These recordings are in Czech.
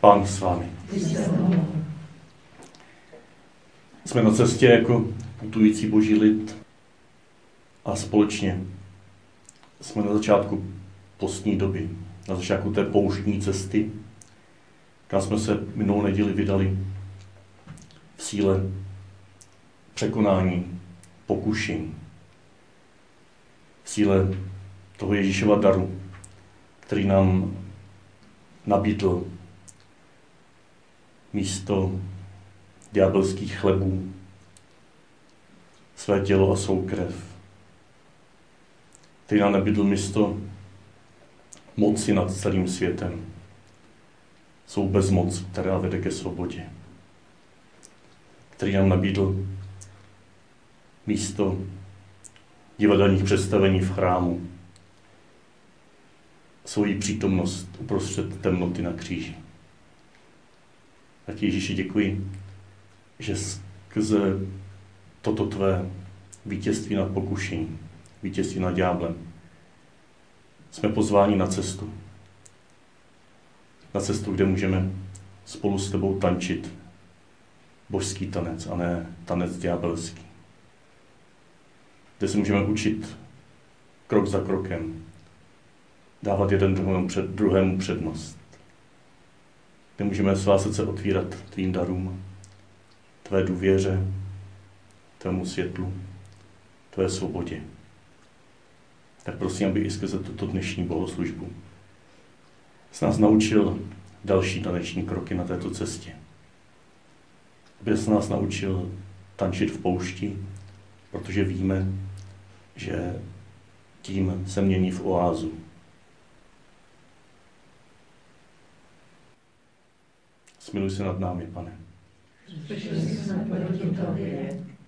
Pán s vámi. Jsme na cestě jako putující boží lid a společně jsme na začátku postní doby, na začátku té pouštní cesty, kam jsme se minulou neděli vydali v síle překonání pokušení, v síle toho Ježíšova daru, který nám nabídl místo ďábelských chlebů. Své tělo a svou krev, který nám nabídl místo moci nad celým světem, svou bezmoc, která vede ke svobodě, který nám nabídl místo divadelních představení v chrámu, svoji přítomnost uprostřed temnoty na kříži. A ti Ježíši děkuji, že skrze toto tvé vítězství nad pokušením, vítězství nad ďáblem, jsme pozváni na cestu. Na cestu, kde můžeme spolu s tebou tančit božský tanec a ne tanec ďábelský. Kde se můžeme učit krok za krokem, dávat jeden druhému, před, druhému přednost. Kde můžeme svá srdce otvírat tvým darům, tvé důvěře, tvému světlu, tvé svobodě. Tak prosím, aby i skrze tuto dnešní bohoslužbu s nás naučil další taneční kroky na této cestě. Aby se nás naučil tančit v poušti, protože víme, že tím se mění v oázu. Smiluj se nad námi, pane.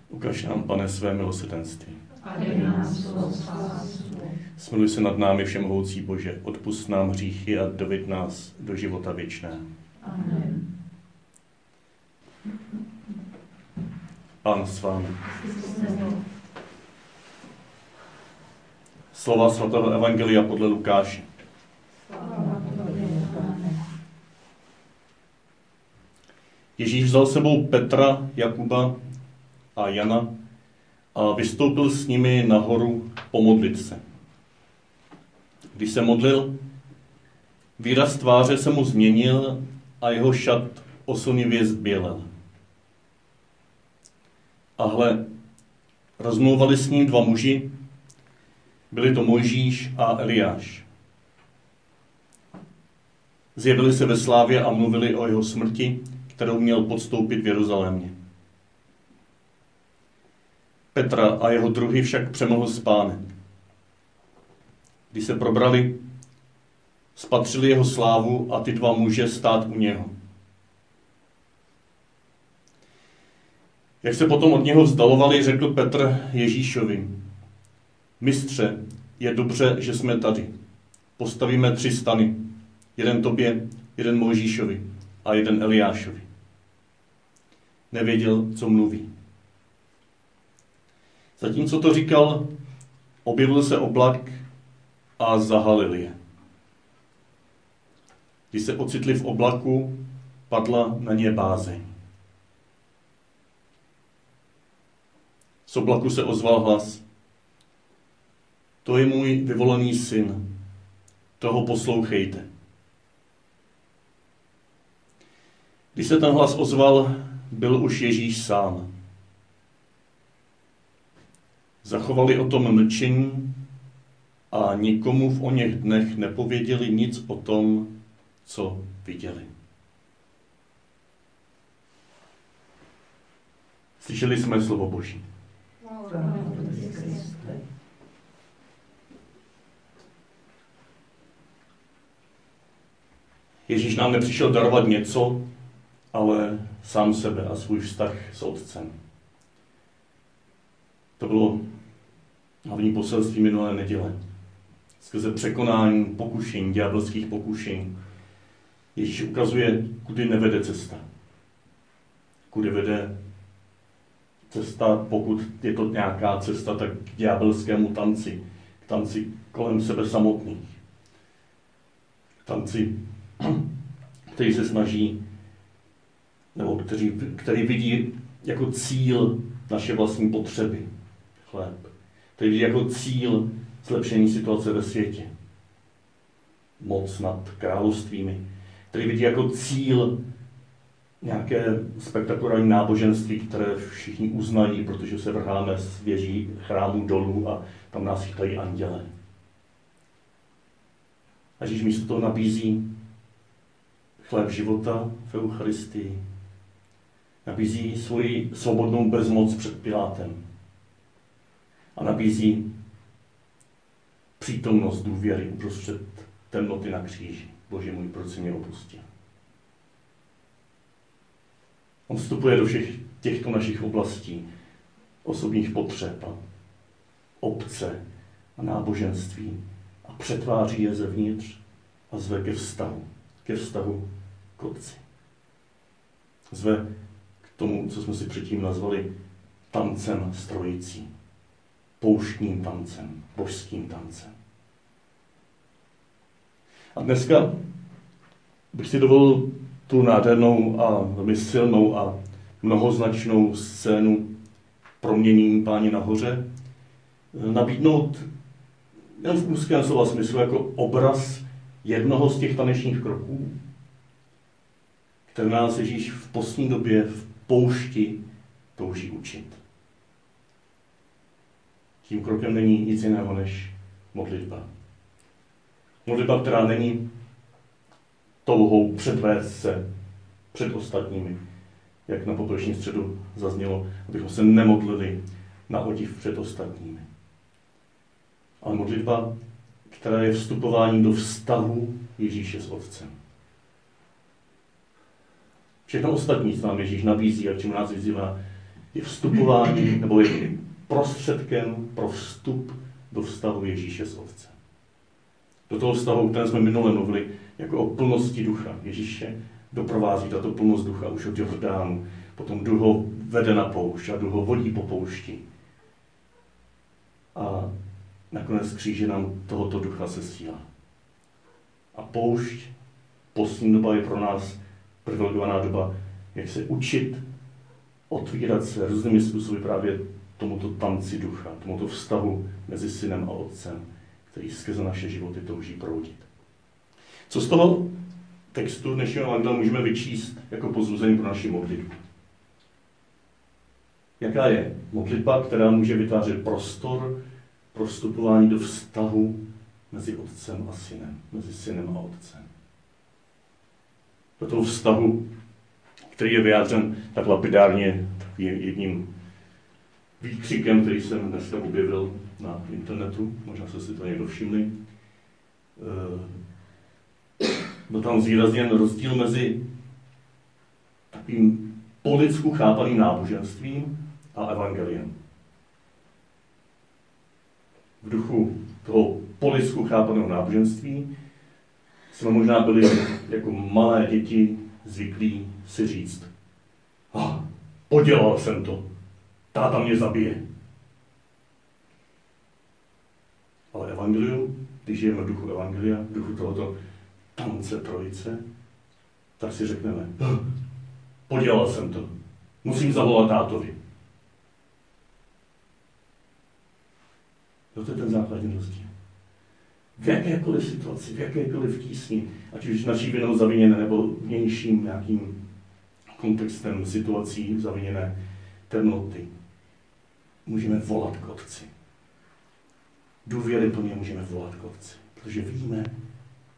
Ukaž nám, pane, své milosrdenství. Smiluj se nad námi, všemohoucí Bože, odpust nám hříchy a dovid nás do života. Amen. Pán s vámi. Slova svatého Evangelia podle Lukáše. Ježíš vzal sebou Petra, Jakuba a Jana a vystoupil s nimi nahoru pomodlit se. Když se modlil, výraz tváře se mu změnil a jeho šat oslnivě zbělel. A hle, rozmlouvali s ním dva muži, byli to Mojžíš a Eliáš. Zjevili se ve slávě a mluvili o jeho smrti, kterou měl podstoupit v Jeruzalémě. Petra a jeho druhy však přemohl spánek. Když se probrali, spatřili jeho slávu a ty dva muže stát u něho. Jak se potom od něho vzdalovali, řekl Petr Ježíšovi, mistře, je dobře, že jsme tady. Postavíme tři stany. Jeden tobě, jeden Mojžíšovi a jeden Eliášovi. Nevěděl, co mluví. Zatímco to říkal, objevil se oblak a zahalil je. Když se ocitli v oblaku, padla na ně bázeň. Z oblaku se ozval hlas. To je můj vyvolený syn. Toho poslouchejte. Když se ten hlas ozval, byl už Ježíš sám. Zachovali o tom mlčení a nikomu v o něch dnech nepověděli nic o tom, co viděli. Slyšeli jsme slovo Boží. Ježíš nám nepřišel darovat něco, ale sám sebe a svůj vztah s Otcem. To bylo hlavní poselství minulé neděle. Skrze překonání pokušení, ďábelských pokušení, Ježíš ukazuje, kudy nevede cesta. Kudy vede cesta, pokud je to nějaká cesta, tak k ďábelskému tanci, k tanci kolem sebe samotných. K tanci který se snaží, nebo který, který vidí jako cíl naše vlastní potřeby, chléb. Který vidí jako cíl zlepšení situace ve světě. Moc nad královstvími. Který vidí jako cíl nějaké spektakulární náboženství, které všichni uznají, protože se vrháme z věží chrámu dolů a tam nás chytají anděle. A Ježíš místo toho nabízí chléb života v Eucharistii. Nabízí svoji svobodnou bezmoc před Pilátem. A nabízí přítomnost důvěry uprostřed temnoty na kříži. Bože můj, proč si mě opustil? On vstupuje do všech těchto našich oblastí, osobních potřeb a obce a náboženství a přetváří je zevnitř a zve ke vztahu, ke vztahu k Otci. Zve tomu, co jsme si předtím nazvali tancem strojící, pouštním tancem, božským tancem. A dneska bych si dovolil tu nádhernou a velmi silnou a mnohoznačnou scénu proměnění páně nahoře nabídnout jen v úzkém slova smyslu jako obraz jednoho z těch tanečních kroků, které nás Ježíš v poslední době v poušti touží učit. Tím krokem není nic jiného než modlitba. Modlitba, která není touhou předvést se před ostatními, jak na poprvní středu zaznělo, abychom se nemodlili na odiv před ostatními. Ale modlitba, která je vstupování do vztahu Ježíše s Otcem. Všechno ostatní, co nám Ježíš nabízí a čemu nás vyzývá, je vstupování nebo je prostředkem pro vstup do vztahu Ježíše s Otcem. Do toho vztahu, o kterém jsme minule mluvili, jako o plnosti ducha. Ježíše doprovází tato plnost ducha už od Jordánu. Potom duch ho vede na poušť a duch ho vodí po poušti. A nakonec kříže nám tohoto ducha se síla. A poušť, poslední doba je pro nás privilegovaná doba, jak se učit otvírat se různými způsoby právě tomuto tanci ducha, tomuto vztahu mezi synem a otcem, který skrze naše životy touží proudit. Co z toho textu dnešního evangelia můžeme vyčíst jako pozbuzení pro naši modlitbu? Jaká je modlitba, která může vytvářet prostor pro vstupování do vztahu mezi otcem a synem, mezi synem a otcem? Do toho vztahu, který je vyjádřen tak lapidárně jedním výkřikem, který jsem dneska objevil na internetu, možná jste si to někdo všimli. Eh, byl tam zvýrazněn rozdíl mezi takovým politickou chápaným náboženstvím a evangeliem. V duchu toho politickou chápaného náboženství jsme možná byli jako malé děti zvyklí si říct, ah, podělal jsem to, táta mě zabije. Ale evangelium, když žijeme v duchu evangelia, v duchu tohoto tance trojice, tak si řekneme, podělal jsem to, musím zavolat tátovi. To je ten základní rozdíl. V jakékoliv situaci, v jakékoliv tísni, ať už naší vinou zaviněné nebo vnějším nějakým kontextem situací zaviněné temnoty, můžeme volat k Otci. Důvěry plně můžeme volat k Otci, protože víme,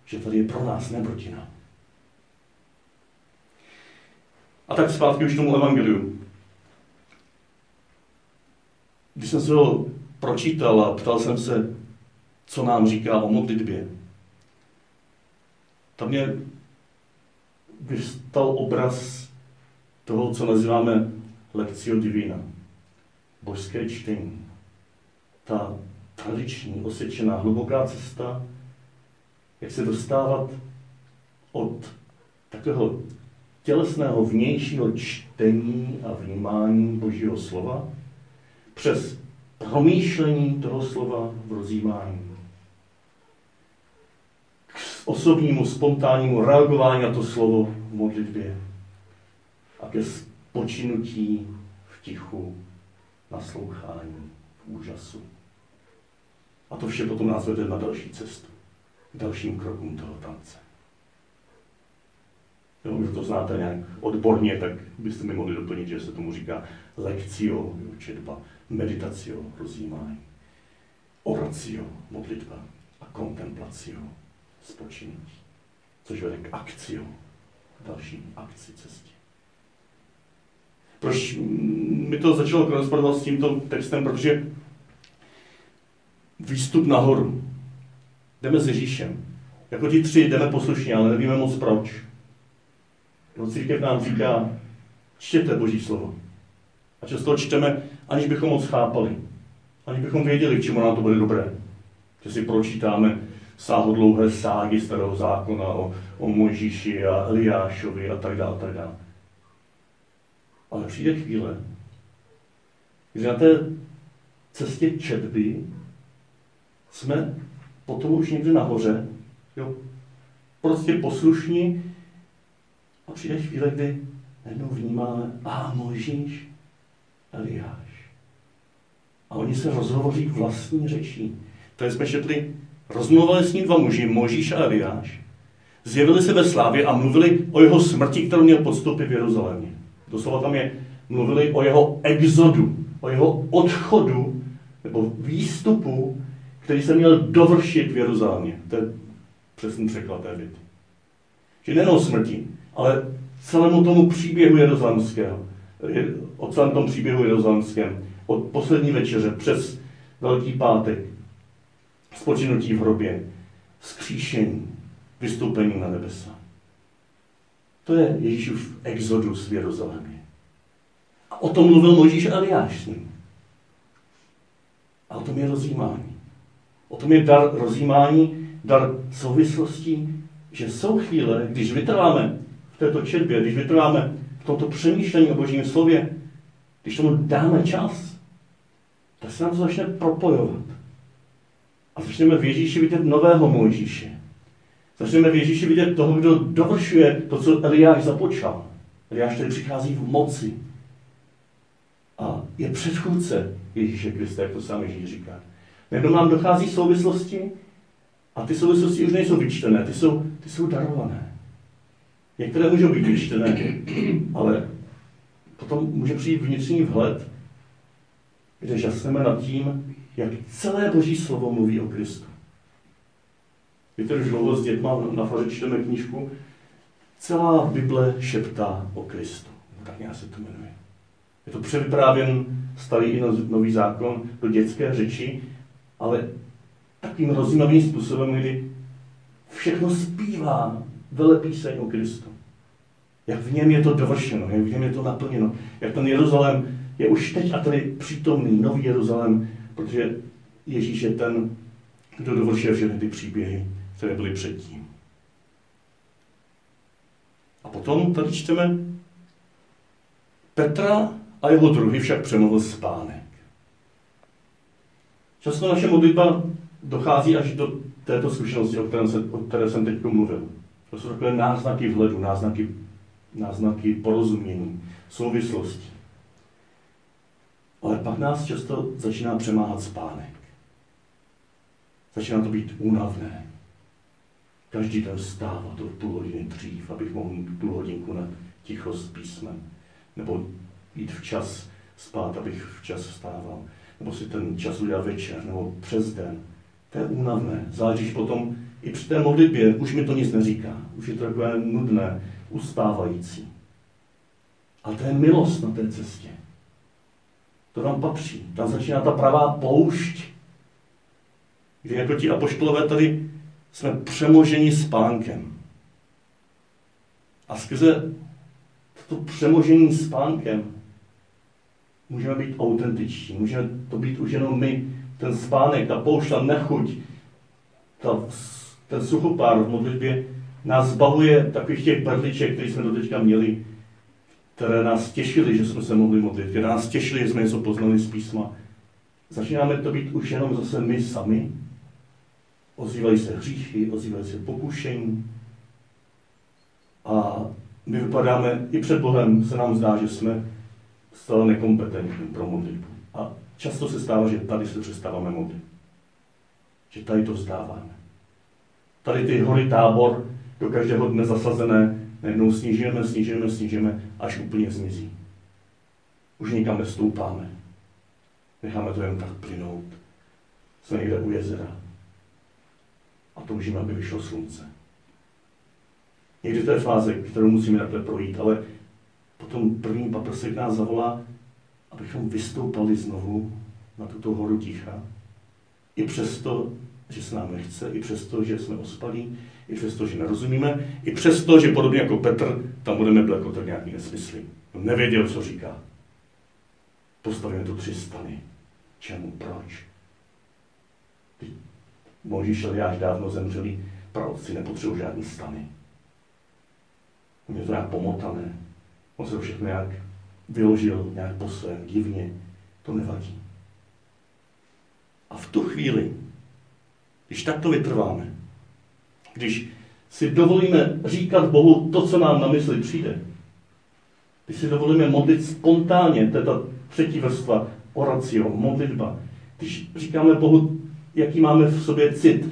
že tady je pro nás, ne proti nám. A tak zpátky už tomu evangeliu. Když jsem se ho pročítal a ptal jsem se, co nám říká o modlitbě, tam mě vystal obraz toho, co nazýváme lekcio divina, božské čtení. Ta tradiční, osvědčená, hluboká cesta, jak se dostávat od takového tělesného vnějšího čtení a vnímání Božího slova přes promýšlení toho slova v rozjímání osobnímu, spontánnímu reagování na to slovo v modlitbě a ke spočinutí v tichu, naslouchání, v úžasu. A to vše potom nás vede na další cestu, k dalším krokům toho tance. Jo, už to znáte nějak odborně, tak byste mi mohli doplnit, že se tomu říká lekcio, četba, meditacio, rozjímání, oracio, modlitba a kontemplacio, spočinutí, což vede k akcio, k další akci cestě. Proč mi to začalo korespondovat s tímto textem? Protože výstup nahoru. Jdeme s Ježíšem. Jako ti tři jdeme poslušně, ale nevíme moc proč. No, církev nám říká, čtěte Boží slovo. A často čteme, aniž bychom moc chápali. Aniž bychom věděli, k čemu nám to bude dobré. Že si pročítáme sáhodlouhé ságy starého zákona o, o Mojžíši a Eliášovi a tak dále, tak dále. Ale přijde chvíle, kdy na té cestě četby jsme potom už někde nahoře, jo, prostě poslušní a přijde chvíle, kdy najednou vnímáme, a Mojžíš, Eliáš. A oni se rozhovoří vlastní řečí. To jsme četli, rozmluvali s ním dva muži, Možíš a Eliáš. Zjevili se ve slávě a mluvili o jeho smrti, kterou měl podstoupit v Jeruzalémě. Doslova tam je, mluvili o jeho exodu, o jeho odchodu nebo výstupu, který se měl dovršit v Jeruzalémě. To je přesný překlad té věty. Že nejen o smrti, ale celému tomu příběhu jeruzalemského, o celém tom příběhu jeruzalemském, od poslední večeře přes Velký pátek, spočinutí v hrobě, skříšení, vystoupení na nebesa. To je Ježíšův exodus v Jeruzalémě. A o tom mluvil Možíš Eliáš s ním. A o tom je rozjímání. O tom je dar rozjímání, dar souvislostí, že jsou chvíle, když vytrváme v této četbě, když vytrváme v tomto přemýšlení o Božím slově, když tomu dáme čas, tak se nám to začne propojovat. A začneme v Ježíši vidět nového Mojžíše. Začneme v Ježíši vidět toho, kdo dovršuje to, co Eliáš započal. Eliáš tady přichází v moci. A je předchůdce Ježíše Krista, jak to sám Ježíš říká. Najednou nám dochází souvislosti a ty souvislosti už nejsou vyčtené, ty jsou, ty jsou darované. Některé můžou být vyčtené, ale potom může přijít vnitřní vhled, kde žasneme nad tím, jak celé Boží slovo mluví o Kristu. Víte, už dlouho s dětma na faře čteme knížku, celá Bible šeptá o Kristu. Tak nějak se to jmenuje. Je to převyprávěn starý i nový zákon do dětské řeči, ale takovým rozjímavým způsobem, kdy všechno zpívá velepíseň o Kristu. Jak v něm je to dovršeno, jak v něm je to naplněno, jak ten Jeruzalém je už teď a tady přítomný, nový Jeruzalém, protože Ježíš je ten, kdo dovršil všechny ty příběhy, které byly předtím. A potom tady čteme, Petra a jeho druhy však přemohl spánek. Často naše modlitba dochází až do této zkušenosti, o které, se, o které jsem teď mluvil. To jsou takové náznaky vhledu, náznaky, náznaky porozumění, souvislosti. Ale pak nás často začíná přemáhat spánek. Začíná to být únavné. Každý den vstávat o půl hodiny dřív, abych mohl mít půl hodinku na tichost s písmem. Nebo jít včas spát, abych včas vstával. Nebo si ten čas udělat večer, nebo přes den. To je únavné. Záleží potom i při té modlitbě, už mi to nic neříká. Už je to takové nudné, uspávající. Ale to je milost na té cestě. To nám patří. Tam začíná ta pravá poušť, kdy jako ti apoštolové tady jsme přemoženi spánkem. A skrze to přemožení spánkem můžeme být autentičtí. Můžeme to být už jenom my. Ten spánek, ta poušť, ta nechuť, ta, ten suchopár v modlitbě nás zbavuje takových těch brdliček, které jsme doteďka měli, které nás těšily, že jsme se mohli modlit, které nás těšily, že jsme něco poznali z písma. Začínáme to být už jenom zase my sami ozývají se hříchy, ozývají se pokušení. A my vypadáme, i před Bohem se nám zdá, že jsme stále nekompetentní pro modlitbu. A často se stává, že tady se přestáváme modlit. Že tady to vzdáváme. Tady ty hory tábor do každého dne zasazené najednou snížíme, snížíme, snížíme, až úplně zmizí. Už nikam nestoupáme. Necháme to jen tak plynout. Jsme někde u jezera. A toužíme, aby vyšlo slunce. Někdy to je fáze, kterou musíme takhle projít, ale potom první paprsek nás zavolá, abychom vystoupali znovu na tuto horu ticha. I přesto, že se nám nechce, i přesto, že jsme ospalí, i přesto, že nerozumíme, i přesto, že podobně jako Petr, tam budeme blekotat nějaký nesmysly. Nevěděl, co říká. Postavíme tu tři stany. Čemu? Proč? Možíš Eliáš dávno zemřeli, proroci nepotřebují žádný stany. On je to nějak pomotané. On se všechno nějak vyložil, nějak po svém, divně. To nevadí. A v tu chvíli, když takto vytrváme, když si dovolíme říkat Bohu to, co nám na mysli přijde, když si dovolíme modlit spontánně, to je ta třetí vrstva, oracio, modlitba, když říkáme Bohu, jaký máme v sobě cit,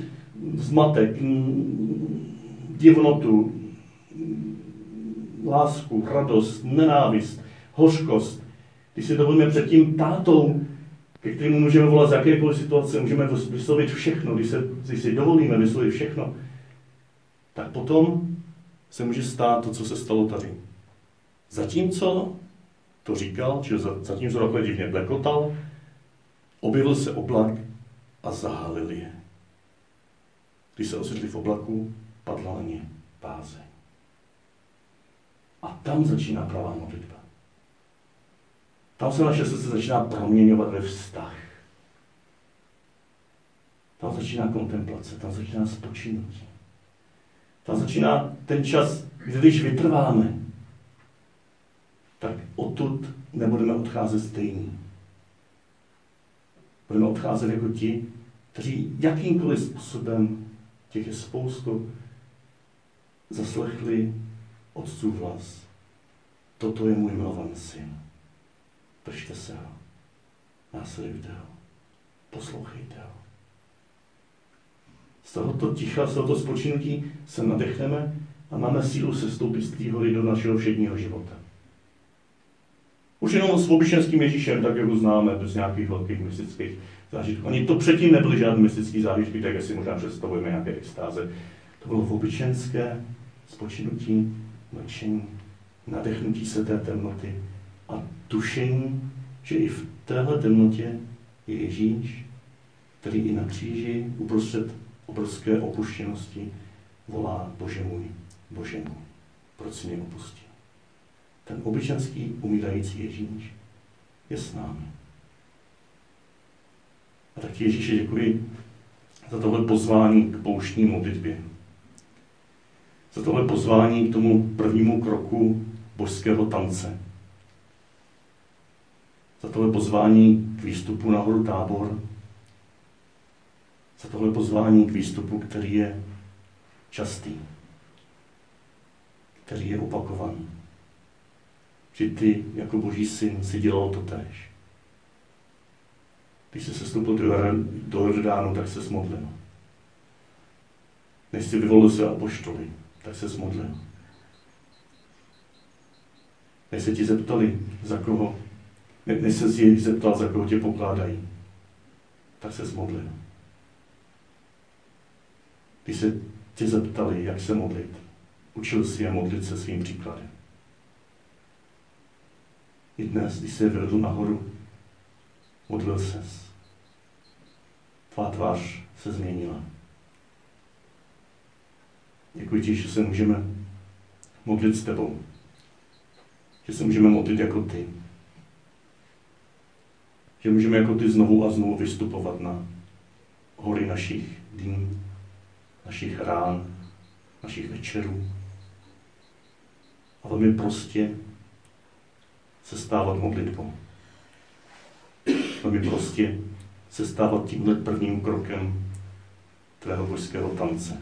zmatek, divnotu, lásku, radost, nenávist, hořkost, když si dovolíme před tím tátou, ke kterému můžeme volat z jakékoliv situace, můžeme vyslovit všechno, když, se, když si dovolíme vyslovit všechno, tak potom se může stát to, co se stalo tady. Zatímco to říkal, či zatímco takhle divně blekotal, objevil se oblak a zahalil je. Když se ocitli v oblaku, padla na ně bázeň. A tam začíná pravá modlitba. Tam se naše srdce začíná proměňovat ve vztah. Tam začíná kontemplace, tam začíná spočinutí. Tam začíná ten čas, když vytrváme, tak odtud nebudeme odcházet stejný. Budeme odcházet jako ti, kteří jakýmkoliv způsobem, těch je spoustu, zaslechli otcův hlas. Toto je můj milovaný syn. Držte se ho. Následujte ho. Poslouchejte ho. Z tohoto ticha, z tohoto spočinutí se nadechneme a máme sílu se stoupit z té hory do našeho všedního života. Už jenom s obyčenským Ježíšem, tak jak ho známe, bez nějakých velkých mystických zážitků. Ani to předtím nebyly žádné mystické zážitky, tak si možná představujeme nějaké extáze. To bylo obyčenské spočinutí, mlčení, nadechnutí se té temnoty a tušení, že i v téhle temnotě je Ježíš, který i na kříži uprostřed obrovské opuštěnosti volá Bože můj, Bože můj, proč si mě opustil? Ten obyčanský umírající Ježíš je s námi. A tak Ježíše děkuji za tohle pozvání k pouštní modlitbě. Za tohle pozvání k tomu prvnímu kroku božského tance. Za tohle pozvání k výstupu na horu tábor. Za tohle pozvání k výstupu, který je častý, který je opakovaný že ty jako boží syn si dělal to tež. Když jsi se stoupil do Jordánu, tak se smodlil. Než jsi vyvolil se apoštoly, tak se smodlil. Než se ti zeptali, za koho, ne, než se jich zeptal, za koho tě pokládají, tak se smodlil. Když se tě zeptali, jak se modlit, učil si je modlit se svým příkladem. I dnes, když se vylezl nahoru, modlil ses. Tvá tvář se změnila. Děkuji ti, že se můžeme modlit s tebou. Že se můžeme modlit jako ty. Že můžeme jako ty znovu a znovu vystupovat na hory našich dní, našich rán, našich večerů. A velmi prostě se stávat modlitbou. Velmi prostě se stávat tímhle prvním krokem tvého božského tance.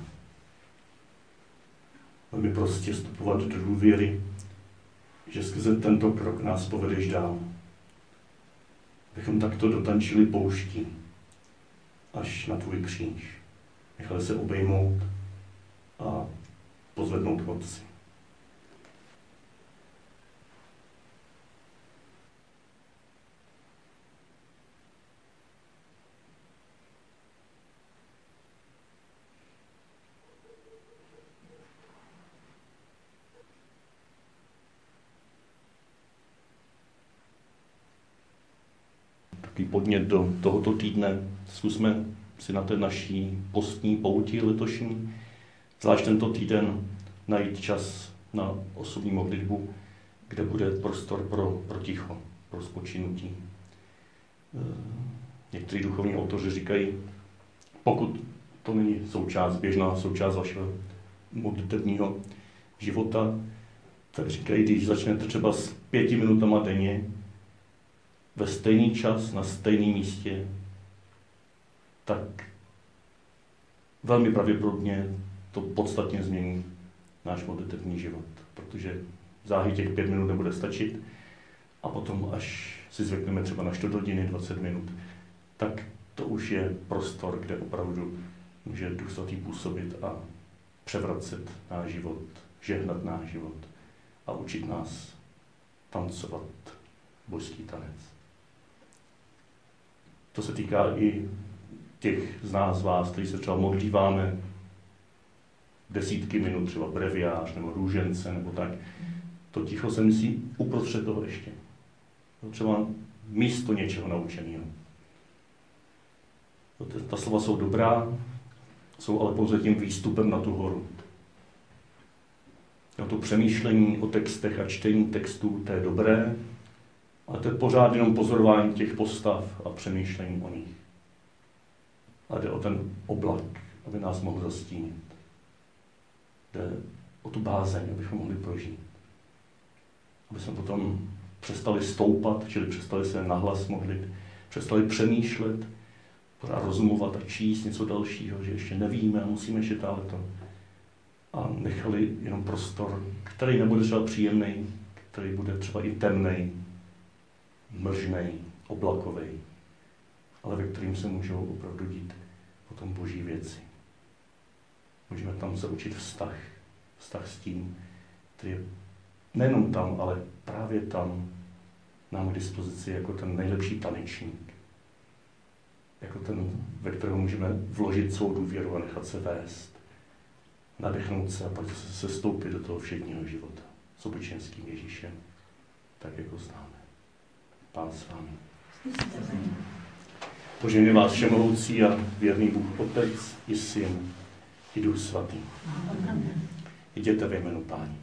Velmi prostě vstupovat do důvěry, že skrze tento krok nás povedeš dál. Abychom takto dotančili pouští až na tvůj kříž. Nechali se obejmout a pozvednout Otci. Podnět do tohoto týdne. Zkusme si na té naší postní pouti letošní, zvlášť tento týden, najít čas na osobní modlitbu, kde bude prostor pro, pro ticho, pro spočinutí. Eh, někteří duchovní autoři říkají, pokud to není součást, běžná součást vašeho modlitebního života, tak říkají, když začnete třeba s pěti minutama denně, ve stejný čas, na stejném místě, tak velmi pravděpodobně to podstatně změní náš modlitevní život, protože záhy těch pět minut nebude stačit a potom, až si zvykneme třeba na 4 hodiny, 20 minut, tak to už je prostor, kde opravdu může Duch Svatý působit a převracet náš život, žehnat náš život a učit nás tancovat božský tanec. To se týká i těch z nás, z vás, kteří se třeba modlíváme desítky minut, třeba breviář nebo růžence nebo tak. To ticho se myslí uprostřed toho ještě. Třeba místo něčeho naučeného. Ta slova jsou dobrá, jsou ale pouze tím výstupem na tu horu. Jo, to přemýšlení o textech a čtení textů, to je dobré, ale to je pořád jenom pozorování těch postav a přemýšlení o nich. A jde o ten oblak, aby nás mohl zastínit. Jde o tu bázeň, abychom mohli prožít. Aby jsme potom přestali stoupat, čili přestali se nahlas modlit, přestali přemýšlet, pořád rozumovat a číst něco dalšího, že ještě nevíme a musíme ještě to. A nechali jenom prostor, který nebude třeba příjemný, který bude třeba i temný, mlžnej, oblakový, ale ve kterým se můžou opravdu dít potom boží věci. Můžeme tam se učit vztah, vztah s tím, který je nejenom tam, ale právě tam nám k dispozici jako ten nejlepší tanečník. Jako ten, ve kterého můžeme vložit svou důvěru a nechat se vést. Nadechnout se a pak se sestoupit do toho všedního života s obyčenským Ježíšem, tak jako známe. Pán s vámi. Poženě vás všemohoucí a věrný Bůh Otec i Syn i Duch Svatý. Jděte ve jménu Páni.